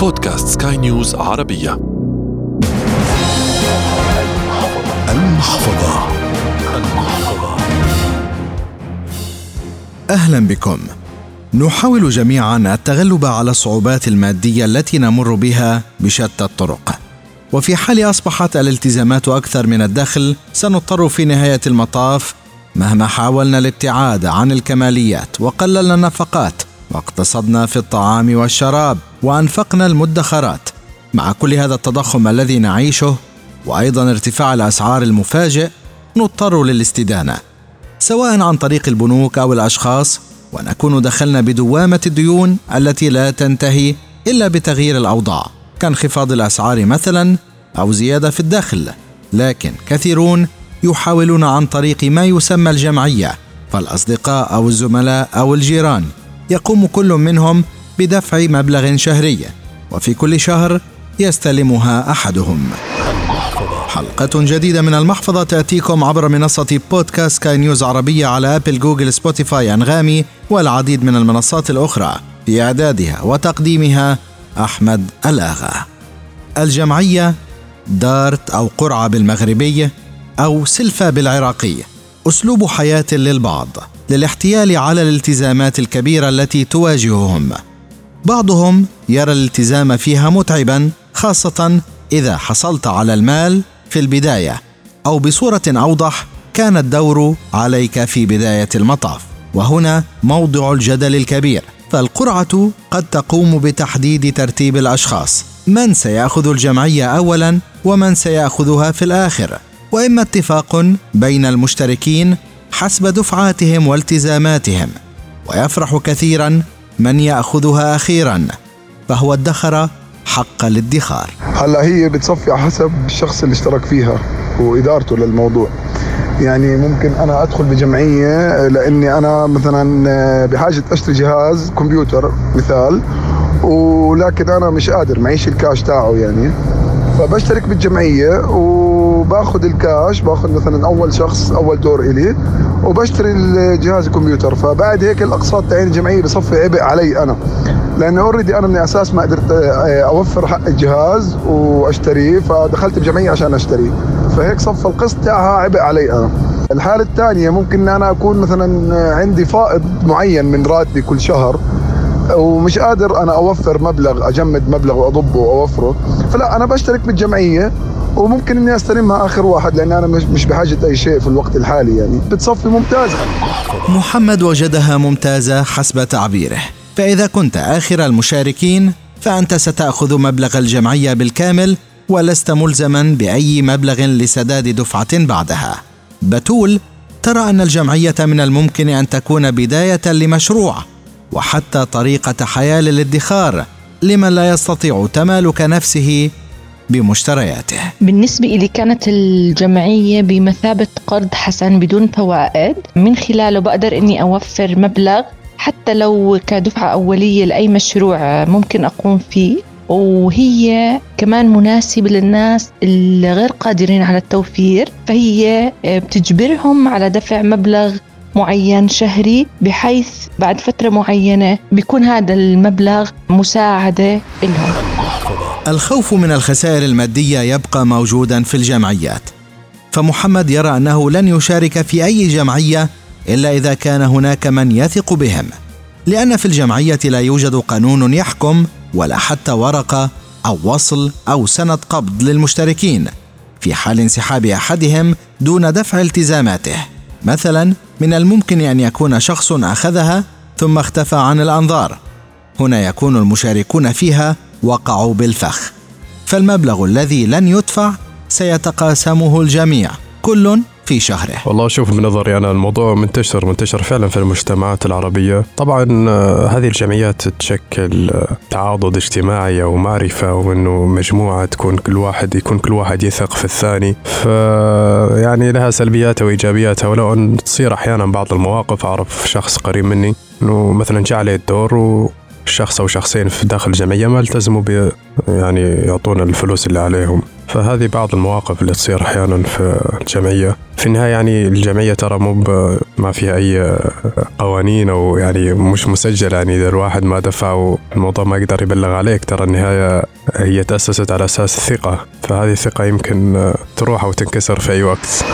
بودكاست سكاي نيوز عربية. المحفظة. المحفظة. أهلا بكم. نحاول جميعا التغلب على الصعوبات المادية التي نمر بها بشتى الطرق. وفي حال أصبحت الالتزامات أكثر من الدخل سنضطر في نهاية المطاف مهما حاولنا الابتعاد عن الكماليات وقللنا النفقات. واقتصدنا في الطعام والشراب وأنفقنا المدخرات. مع كل هذا التضخم الذي نعيشه وأيضا ارتفاع الأسعار المفاجئ نضطر للاستدانة. سواء عن طريق البنوك أو الأشخاص ونكون دخلنا بدوامة الديون التي لا تنتهي إلا بتغيير الأوضاع كانخفاض الأسعار مثلا أو زيادة في الدخل. لكن كثيرون يحاولون عن طريق ما يسمى الجمعية فالأصدقاء أو الزملاء أو الجيران. يقوم كل منهم بدفع مبلغ شهري وفي كل شهر يستلمها أحدهم. حلقة جديدة من المحفظة تأتيكم عبر منصة بودكاست سكاي نيوز عربية على أبل جوجل سبوتيفاي أنغامي والعديد من المنصات الأخرى. في إعدادها وتقديمها أحمد ألآغا. الجمعية دارت أو قرعة بالمغربي أو سلفة بالعراقي. أسلوب حياة للبعض. للاحتيال على الالتزامات الكبيرة التي تواجههم. بعضهم يرى الالتزام فيها متعبا خاصة إذا حصلت على المال في البداية أو بصورة أوضح كان الدور عليك في بداية المطاف. وهنا موضع الجدل الكبير. فالقرعة قد تقوم بتحديد ترتيب الأشخاص. من سيأخذ الجمعية اولا ومن سيأخذها في الآخر. وإما اتفاق بين المشتركين حسب دفعاتهم والتزاماتهم ويفرح كثيرا من يأخذها أخيرا فهو ادخر حق الادخار هلا هي بتصفي على حسب الشخص اللي اشترك فيها وإدارته للموضوع. يعني ممكن أنا أدخل بجمعية لأني أنا مثلا بحاجة أشتري جهاز كمبيوتر مثال ولكن أنا مش قادر معيش الكاش تاعه يعني. فبشترك بالجمعية وباخذ الكاش باخذ مثلا أول شخص أول دور إلي وبشتري الجهاز الكمبيوتر. فبعد هيك الأقساط تاعين الجمعية بصفي عبء علي أنا. لأنه already أنا من الأساس ما قدرت آه، أوفر حق الجهاز وأشتريه فدخلت بجمعية عشان اشتريه فهيك صفى القسط تاعها عبء علي أنا. الحالة الثانية ممكن أنا أكون مثلا عندي فائض معين من راتبي كل شهر. ومش قادر أنا أوفر مبلغ أجمد مبلغ وأضبه وأوفره. فلا أنا بشترك بالجمعية وممكن إني أستلمها آخر واحد لأن أنا مش مش بحاجة أي شيء في الوقت الحالي يعني. بتصفي ممتازة. محمد وجدها ممتازة حسب تعبيره. فإذا كنت آخر المشاركين فأنت ستأخذ مبلغ الجمعية بالكامل ولست ملزما بأي مبلغ لسداد دفعة بعدها. بتول ترى أن الجمعية من الممكن أن تكون بداية لمشروع. وحتى طريقة حياة للادخار لمن لا يستطيع تمالك نفسه بمشترياته. بالنسبة لي كانت الجمعية بمثابة قرض حسن بدون فوائد من خلاله بقدر أني أوفر مبلغ حتى لو كدفعة أولية لأي مشروع ممكن أقوم فيه. وهي كمان مناسبة للناس اللي غير قادرين على التوفير فهي بتجبرهم على دفع مبلغ معين شهري بحيث بعد فترة معينة بيكون هذا المبلغ مساعدة لهم الخوف من الخسائر المادية يبقى موجودا في الجمعيات. فمحمد يرى أنه لن يشارك في أي جمعية إلا إذا كان هناك من يثق بهم. لأن في الجمعية لا يوجد قانون يحكم ولا حتى ورقة أو وصل أو سند قبض للمشتركين في حال انسحاب أحدهم دون دفع التزاماته. مثلا من الممكن أن يكون شخص أخذها ثم اختفى عن الأنظار. هنا يكون المشاركون فيها وقعوا بالفخ. فالمبلغ الذي لن يدفع سيتقاسمه الجميع. كل في شهره. والله شوف من نظري أنا الموضوع منتشر منتشر فعلا في المجتمعات العربية. طبعا آه، هذه الجمعيات تشكل آه، تعاضد اجتماعي أو معرفة وأنه مجموعة تكون كل واحد يكون كل واحد يثق في الثاني. ف يعني لها سلبياتها وإيجابياتها ولو أن تصير أحيانا بعض المواقف أعرف شخص قريب مني أنه مثلا جاء عليه الدور و شخص أو شخصين في داخل الجمعية ما التزموا ب يعني يعطونا الفلوس اللي عليهم. فهذه بعض المواقف اللي تصير أحيانا في الجمعية. في النهاية يعني الجمعية ترى مو ما فيها أي قوانين أو يعني مش مسجلة يعني إذا الواحد ما دفع والموضوع ما يقدر يبلغ عليك ترى النهاية هي تأسست على أساس الثقة فهذه الثقة يمكن تروح أو تنكسر في أي وقت.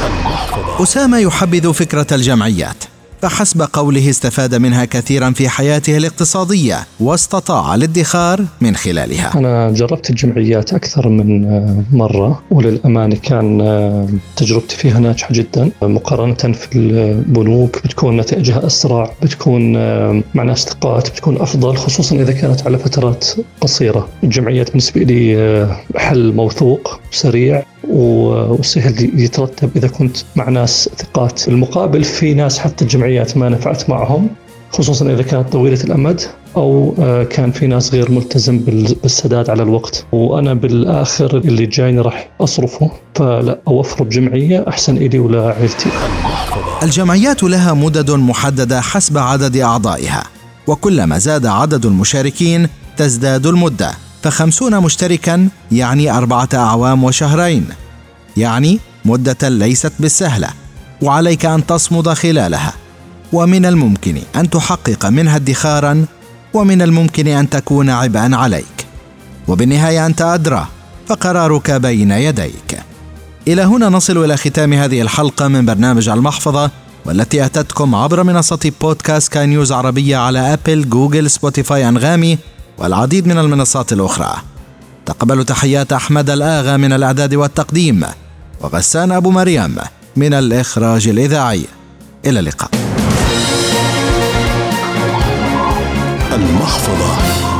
أسامة يحبذ فكرة الجمعيات. فحسب قوله استفاد منها كثيرا في حياته الاقتصادية واستطاع الادخار من خلالها. أنا جربت الجمعيات أكثر من آه، مرة وللأمانة كان آه، تجربتي فيها ناجحة جدا مقارنة في البنوك بتكون نتائجها أسرع بتكون آه، مع ناس ثقات بتكون أفضل خصوصا إذا كانت على فترات قصيرة. الجمعيات بالنسبة لي حل موثوق سريع وسهل يترتب إذا كنت مع ناس ثقات. المقابل في ناس حتى الجمعيات ما نفعت معهم خصوصا إذا كانت طويلة الأمد أو آه، كان في ناس غير ملتزم بالسداد على الوقت. وأنا بالآخر اللي جايني راح أصرفه فلا اوفر بجمعيه أحسن إلي ولا عائلتي. الجمعيات لها مدد محدده حسب عدد أعضائها وكلما زاد عدد المشاركين تزداد المدة. فخمسون مشتركا يعني أربعة أعوام وشهرين. يعني مدة ليست بالسهلة وعليك أن تصمد خلالها. ومن الممكن أن تحقق منها ادخارا ومن الممكن أن تكون عبئا عليك. وبالنهاية أنت أدرى فقرارك بين يديك. إلى هنا نصل إلى ختام هذه الحلقة من برنامج المحفظة والتي أتتكم عبر منصة بودكاست سكاي نيوز عربية على أبل جوجل سبوتيفاي أنغامي. والعديد من المنصات الأخرى. تقبلوا تحيات أحمد الآغا من الإعداد والتقديم وغسان أبو مريم من الإخراج الإذاعي. إلى اللقاء. المحفظة.